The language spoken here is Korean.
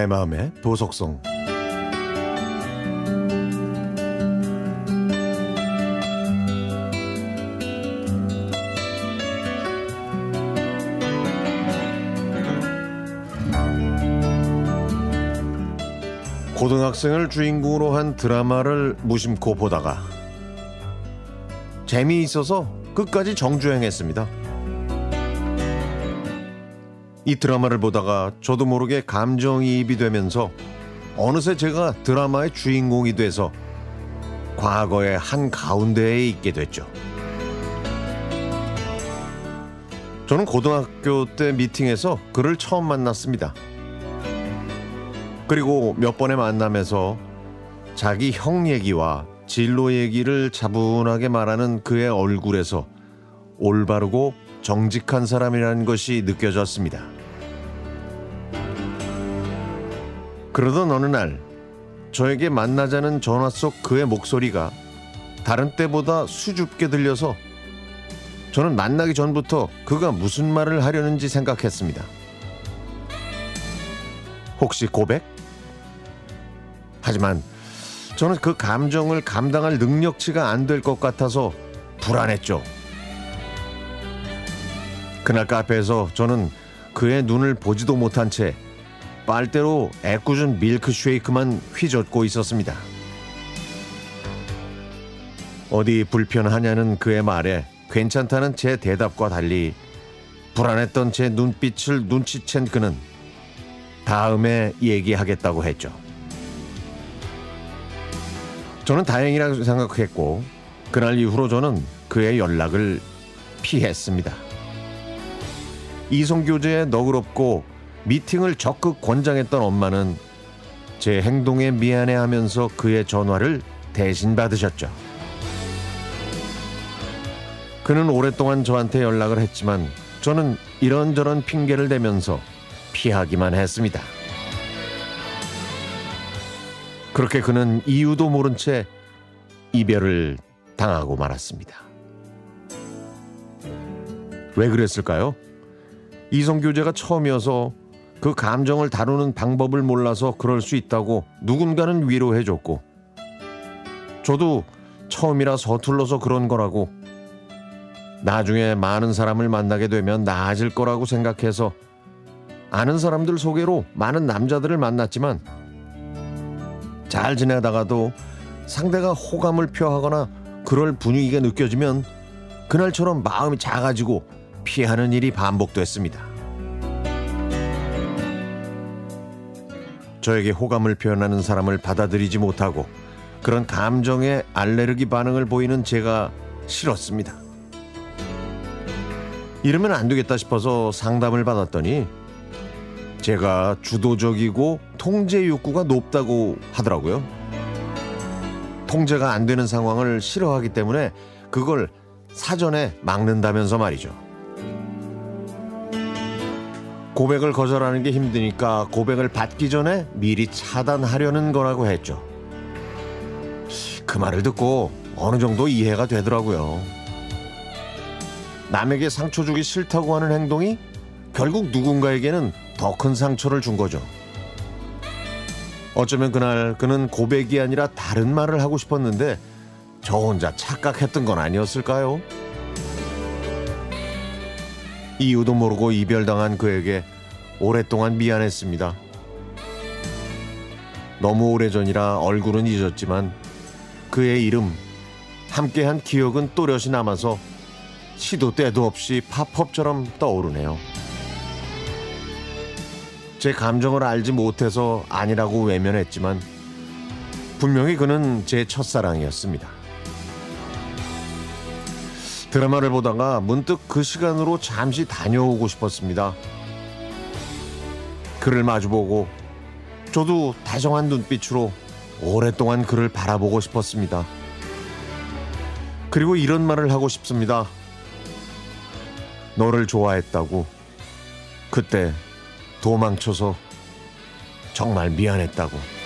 내 마음의 보석성 고등학생을 주인공으로 한 드라마를 무심코 보다가 재미있어서 끝까지 정주행했습니다. 이 드라마를 보다가 저도 모르게 감정이입이 되면서 어느새 제가 드라마의 주인공이 돼서 과거의 한 가운데에 있게 됐죠. 저는 고등학교 때 미팅에서 그를 처음 만났습니다. 그리고 몇 번의 만남에서 자기 형 얘기와 진로 얘기를 차분하게 말하는 그의 얼굴에서 올바르고 정직한 사람이라는 것이 느껴졌습니다. 그러던 어느 날 저에게 만나자는 전화 속 그의 목소리가 다른 때보다 수줍게 들려서 저는 만나기 전부터 그가 무슨 말을 하려는지 생각했습니다. 혹시 고백? 하지만 저는 그 감정을 감당할 능력치가 안 될 것 같아서 불안했죠. 그날 카페에서 저는 그의 눈을 보지도 못한 채 빨대로 애꿎은 밀크쉐이크만 휘젓고 있었습니다. 어디 불편하냐는 그의 말에 괜찮다는 제 대답과 달리 불안했던 제 눈빛을 눈치챈 그는 다음에 얘기하겠다고 했죠. 저는 다행이라고 생각했고 그날 이후로 저는 그의 연락을 피했습니다. 이성교제에 너그럽고 미팅을 적극 권장했던 엄마는 제 행동에 미안해하면서 그의 전화를 대신 받으셨죠. 그는 오랫동안 저한테 연락을 했지만 저는 이런저런 핑계를 대면서 피하기만 했습니다. 그렇게 그는 이유도 모른 채 이별을 당하고 말았습니다. 왜 그랬을까요? 이성교제가 처음이어서 그 감정을 다루는 방법을 몰라서 그럴 수 있다고 누군가는 위로해줬고, 저도 처음이라 서툴러서 그런 거라고, 나중에 많은 사람을 만나게 되면 나아질 거라고 생각해서 아는 사람들 소개로 많은 남자들을 만났지만, 잘 지내다가도 상대가 호감을 표하거나 그럴 분위기가 느껴지면 그날처럼 마음이 작아지고 피하는 일이 반복됐습니다. 저에게 호감을 표현하는 사람을 받아들이지 못하고 그런 감정에 알레르기 반응을 보이는 제가 싫었습니다. 이러면 안 되겠다 싶어서 상담을 받았더니 제가 주도적이고 통제 욕구가 높다고 하더라고요. 통제가 안 되는 상황을 싫어하기 때문에 그걸 사전에 막는다면서 말이죠. 고백을 거절하는 게 힘드니까 고백을 받기 전에 미리 차단하려는 거라고 했죠. 그 말을 듣고 어느 정도 이해가 되더라고요. 남에게 상처 주기 싫다고 하는 행동이 결국 누군가에게는 더 큰 상처를 준 거죠. 어쩌면 그날 그는 고백이 아니라 다른 말을 하고 싶었는데 저 혼자 착각했던 건 아니었을까요? 이유도 모르고 이별당한 그에게 오랫동안 미안했습니다. 너무 오래전이라 얼굴은 잊었지만 그의 이름, 함께한 기억은 또렷이 남아서 시도 때도 없이 팝업처럼 떠오르네요. 제 감정을 알지 못해서 아니라고 외면했지만 분명히 그는 제 첫사랑이었습니다. 드라마를 보다가 문득 그 시간으로 잠시 다녀오고 싶었습니다. 그를 마주보고 저도 다정한 눈빛으로 오랫동안 그를 바라보고 싶었습니다. 그리고 이런 말을 하고 싶습니다. 너를 좋아했다고. 그때 도망쳐서 정말 미안했다고.